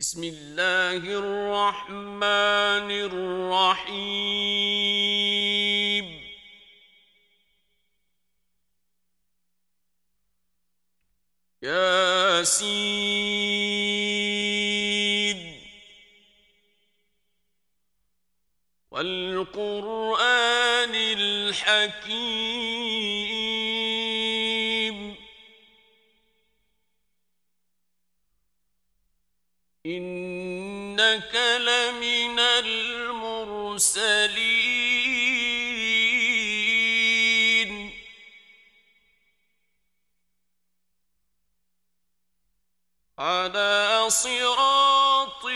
بسم الله الرحمن الرحيم. يا سيد والقرآن الحكيم. إنك لمن المرسلين. على صراط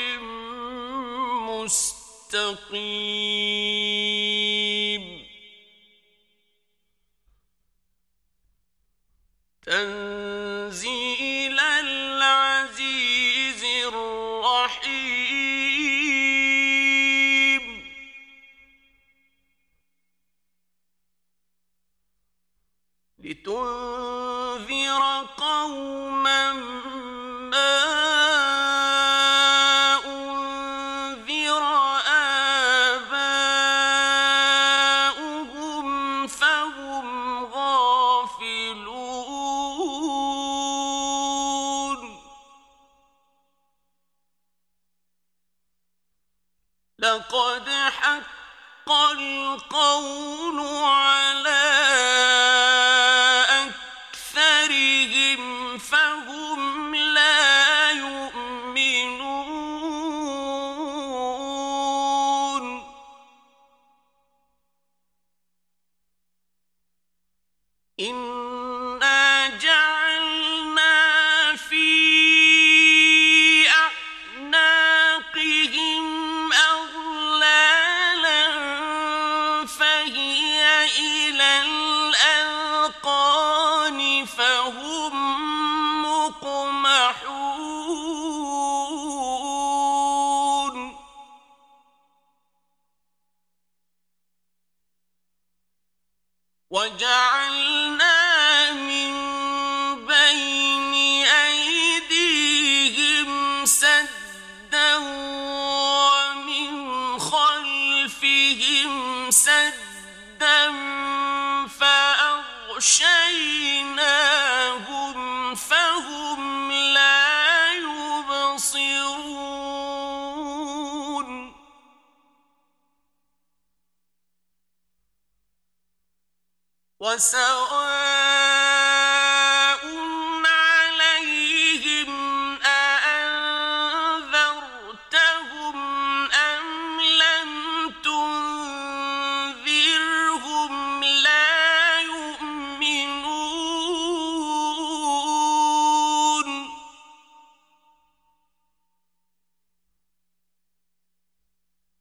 مستقيم. لتنفر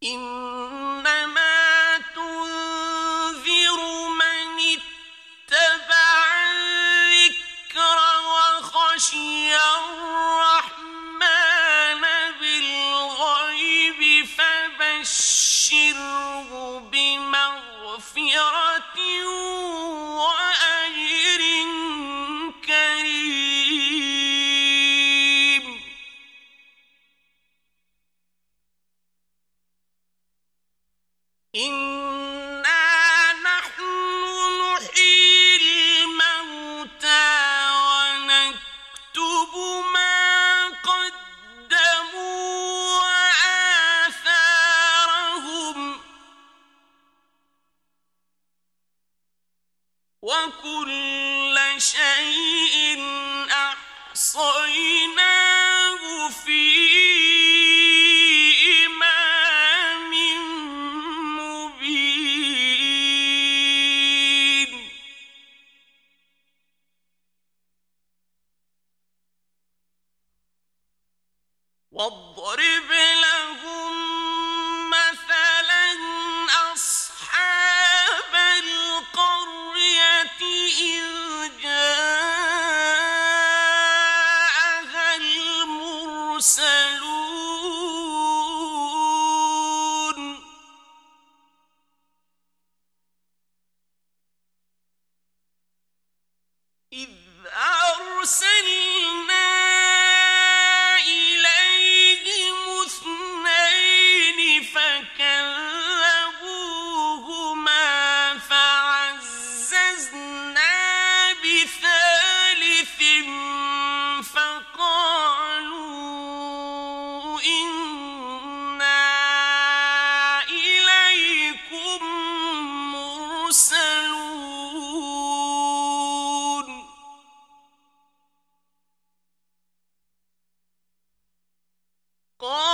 إن واضرب لهم قال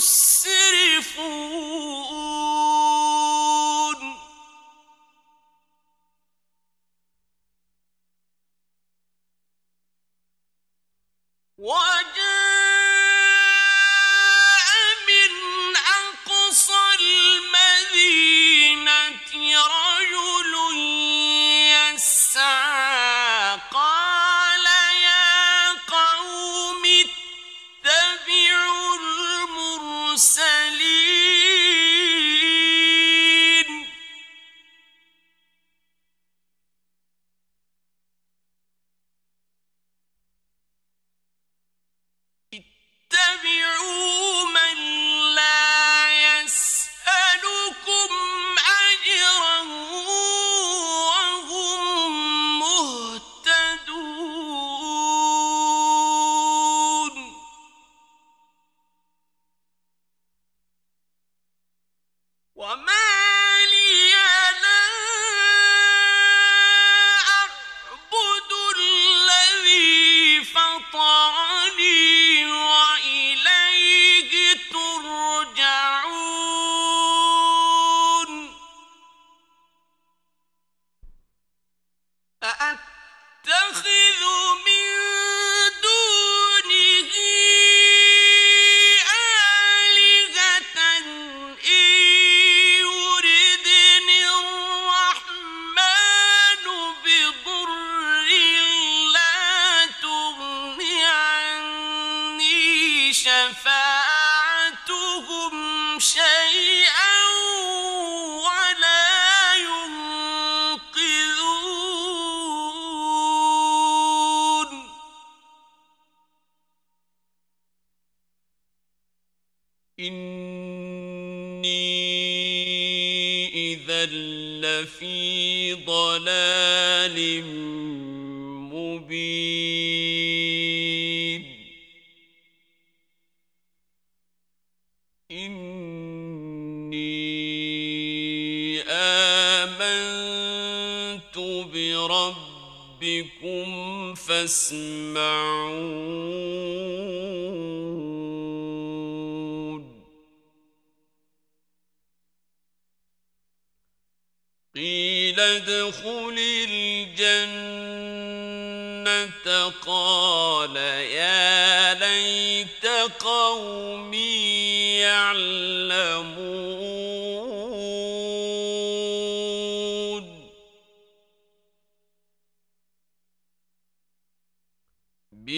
السماء ربكم فاسمعون. قيل ادخل الجنة. قال يا ليت قومي يعلمون.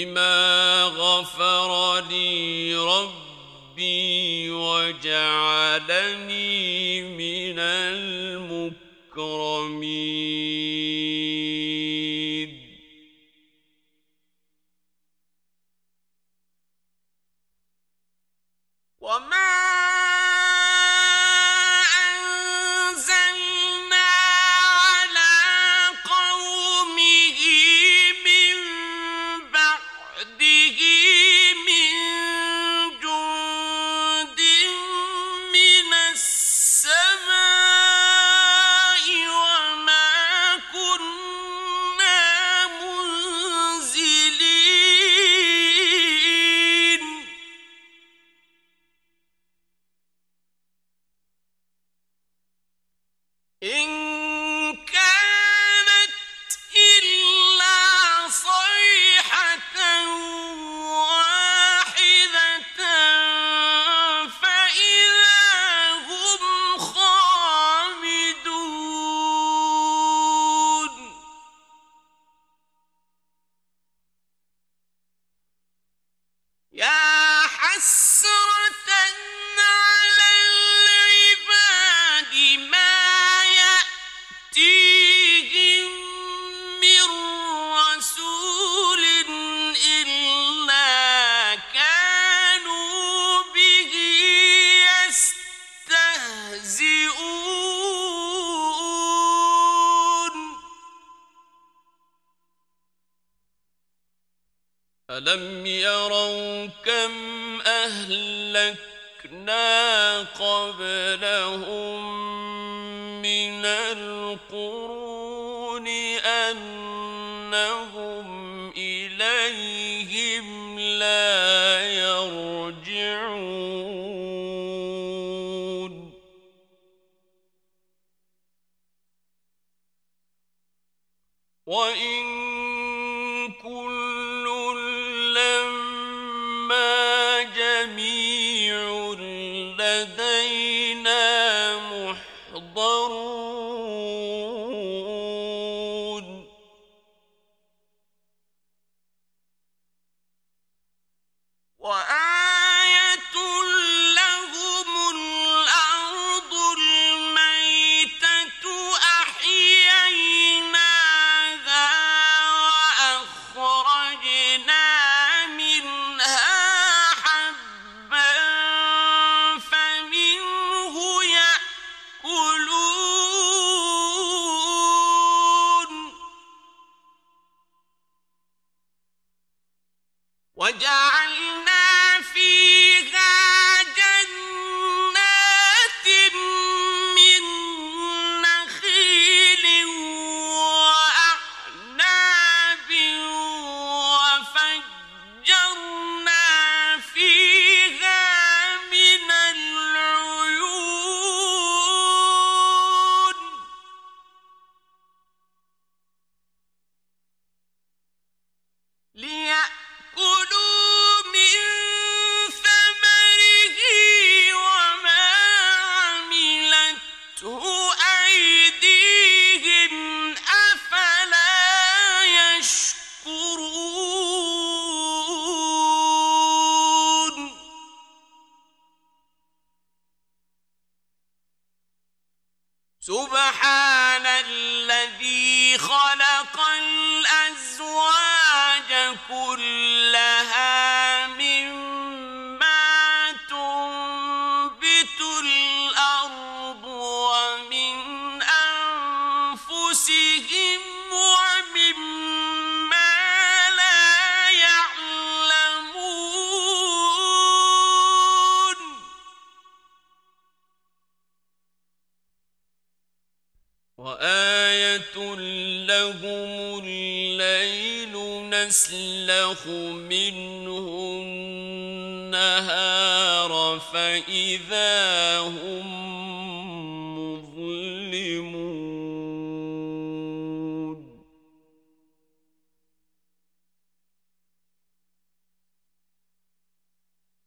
بما غفر لي ربي وجعلني من ال يروا كم أهلكنا قبلهم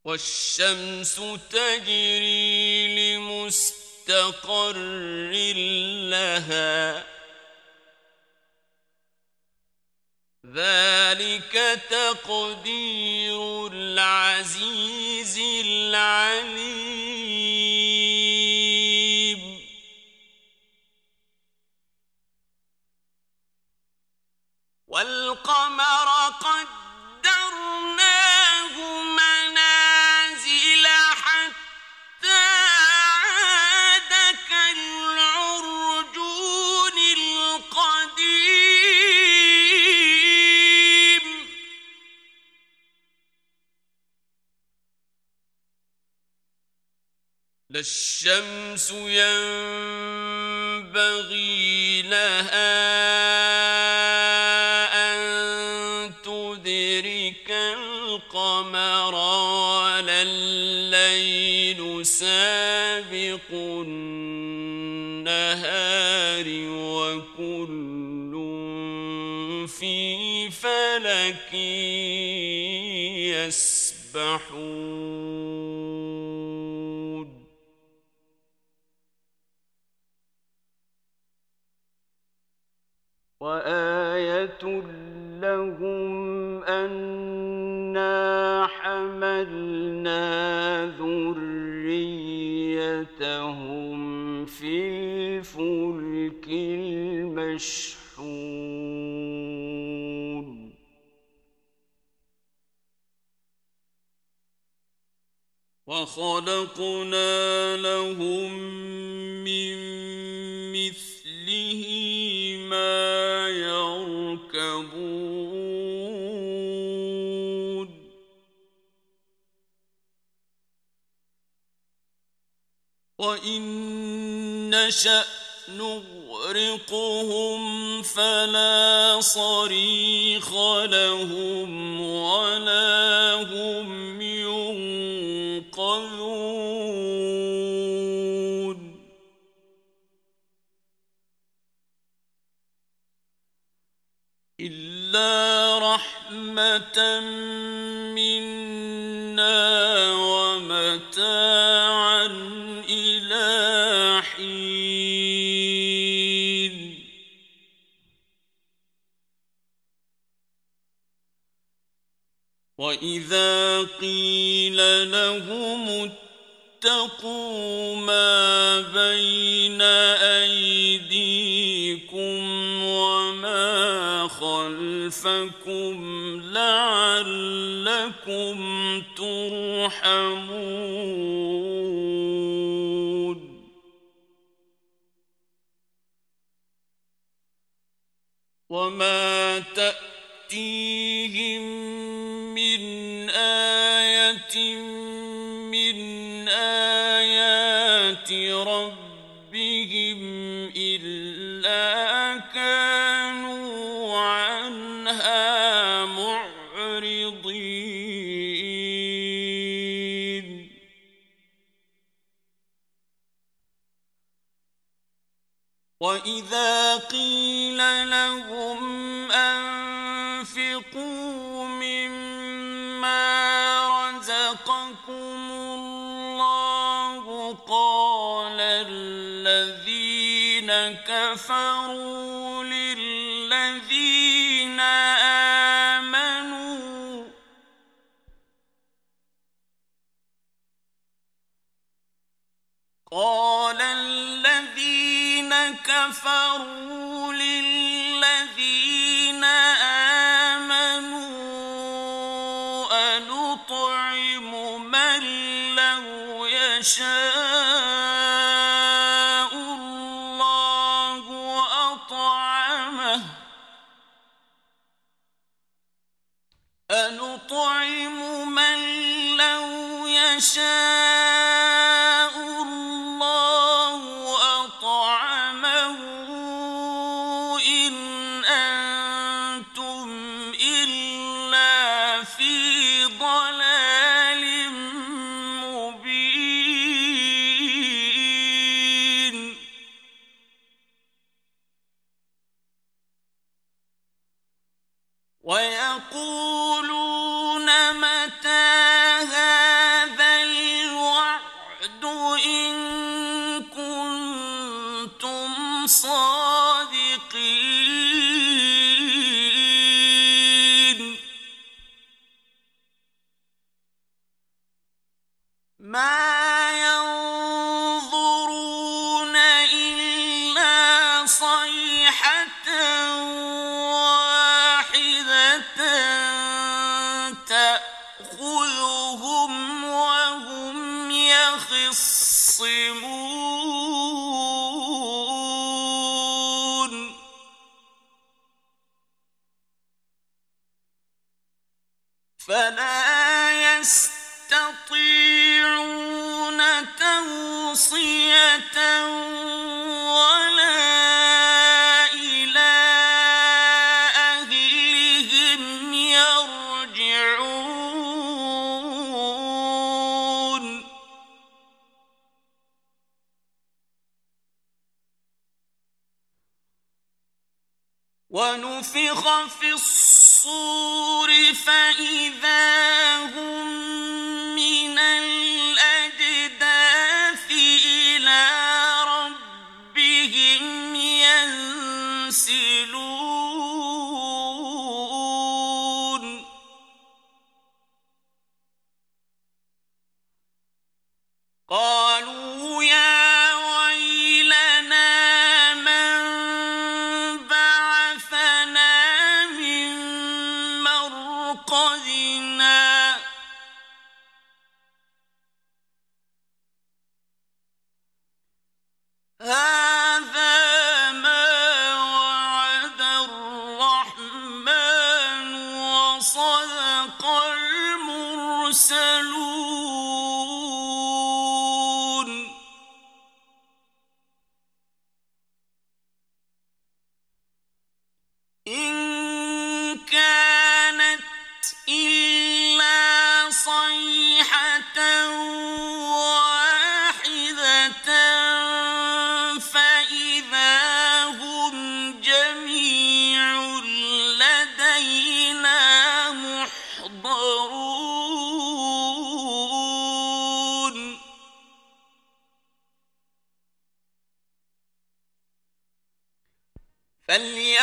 والشمس تجري لمستقر لها. ذلك تقدير العزيز العليم. والقمر قد لا الشمس ينبغي لها أن تدرك القمر الليل سابق النهار وكل في فلك يسبحون. الفلك المشحون. وخلقنا لهم من مثله ما يركبون. وإن نشأ نغرقهم فلا صريخ لهم ولا اتقوا ما بين أيديكم وما خلفكم لعلكم ترحمون. وما تأتيهم من آية من آيات ربهم كفروا للذين آمنوا. قال الذين كفروا للذين آمنوا يأخذهم وهم يخصون فإذا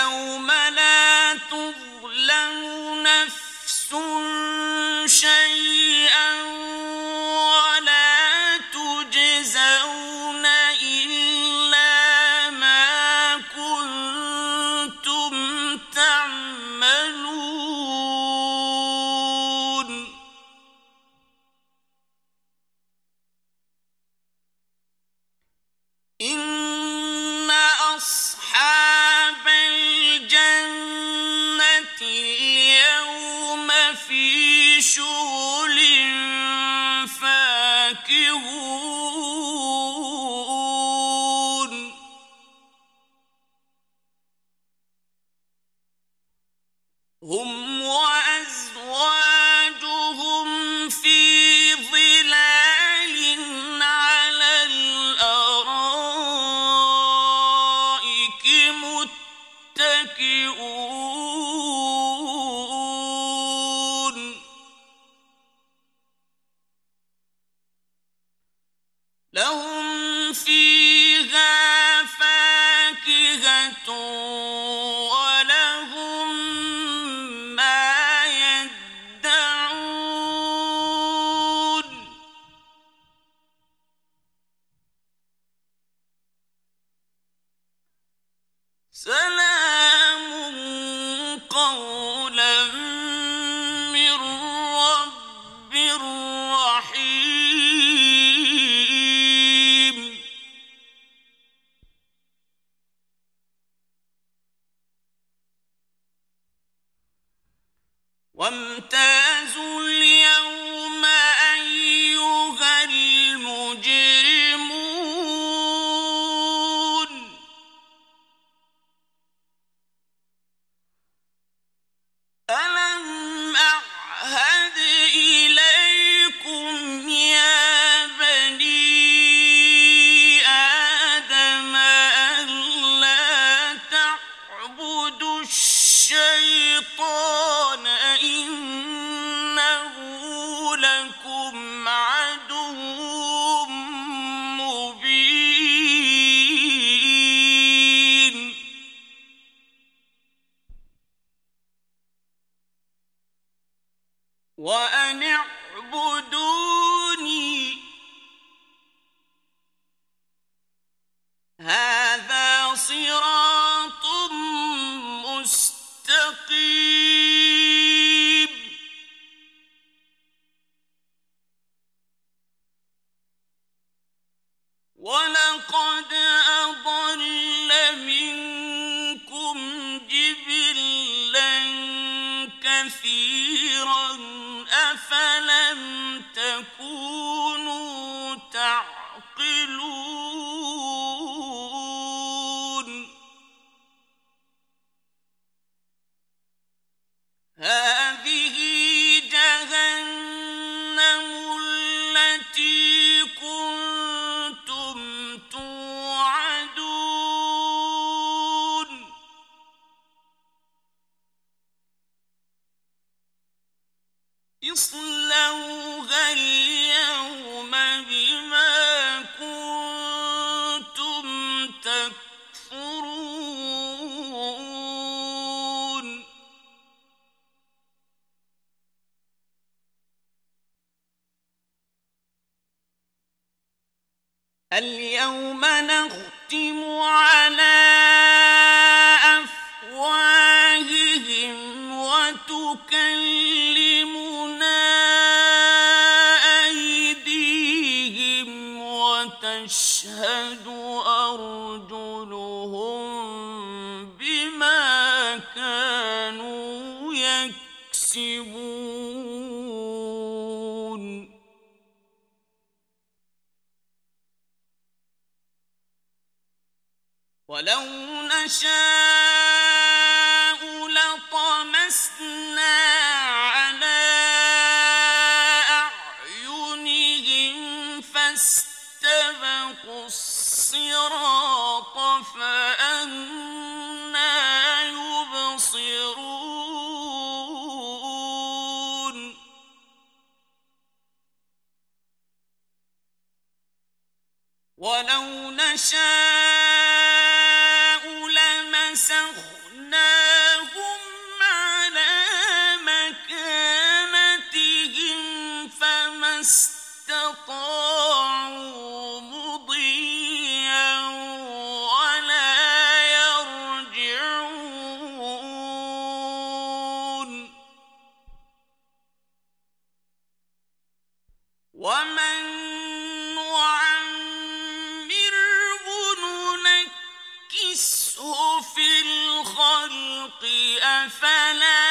يوم لا تظلم نفس شيئا تكونوا تعقلون ولو نشاء لطمسنا أفلا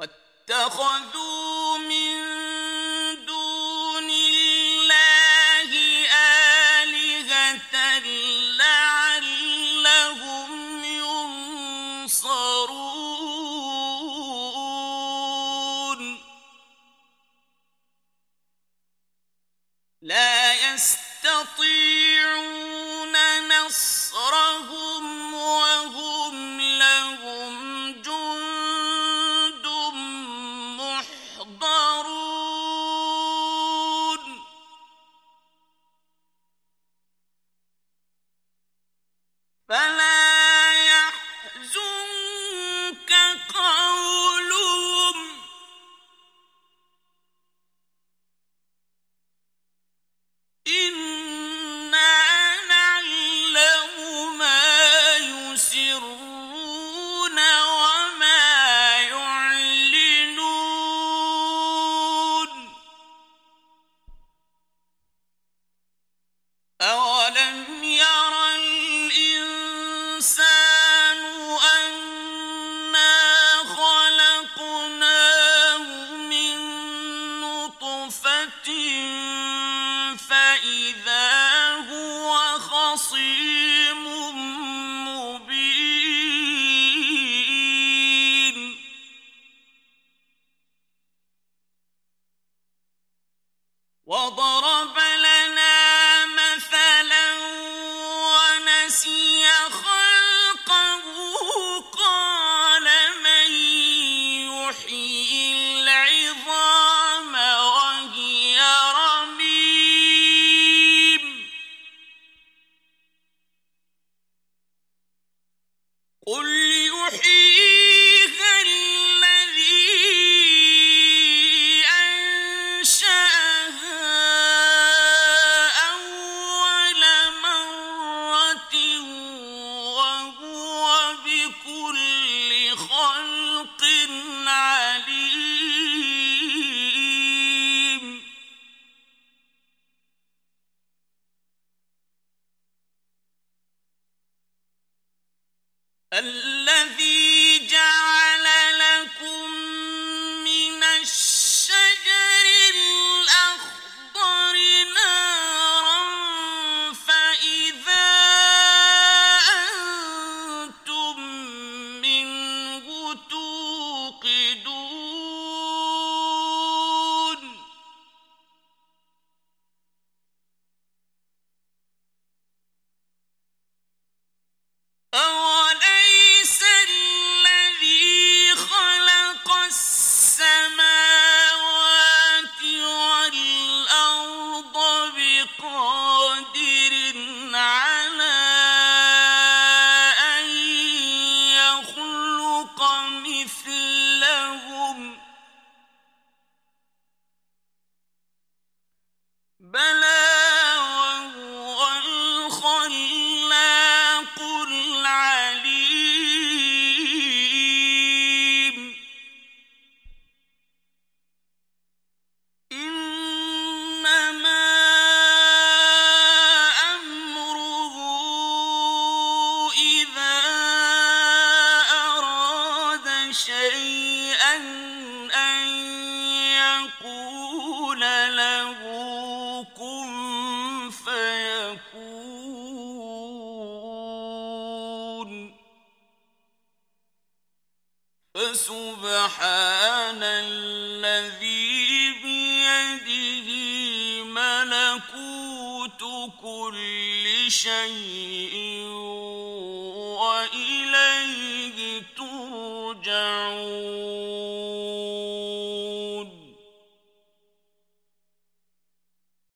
واتخذوا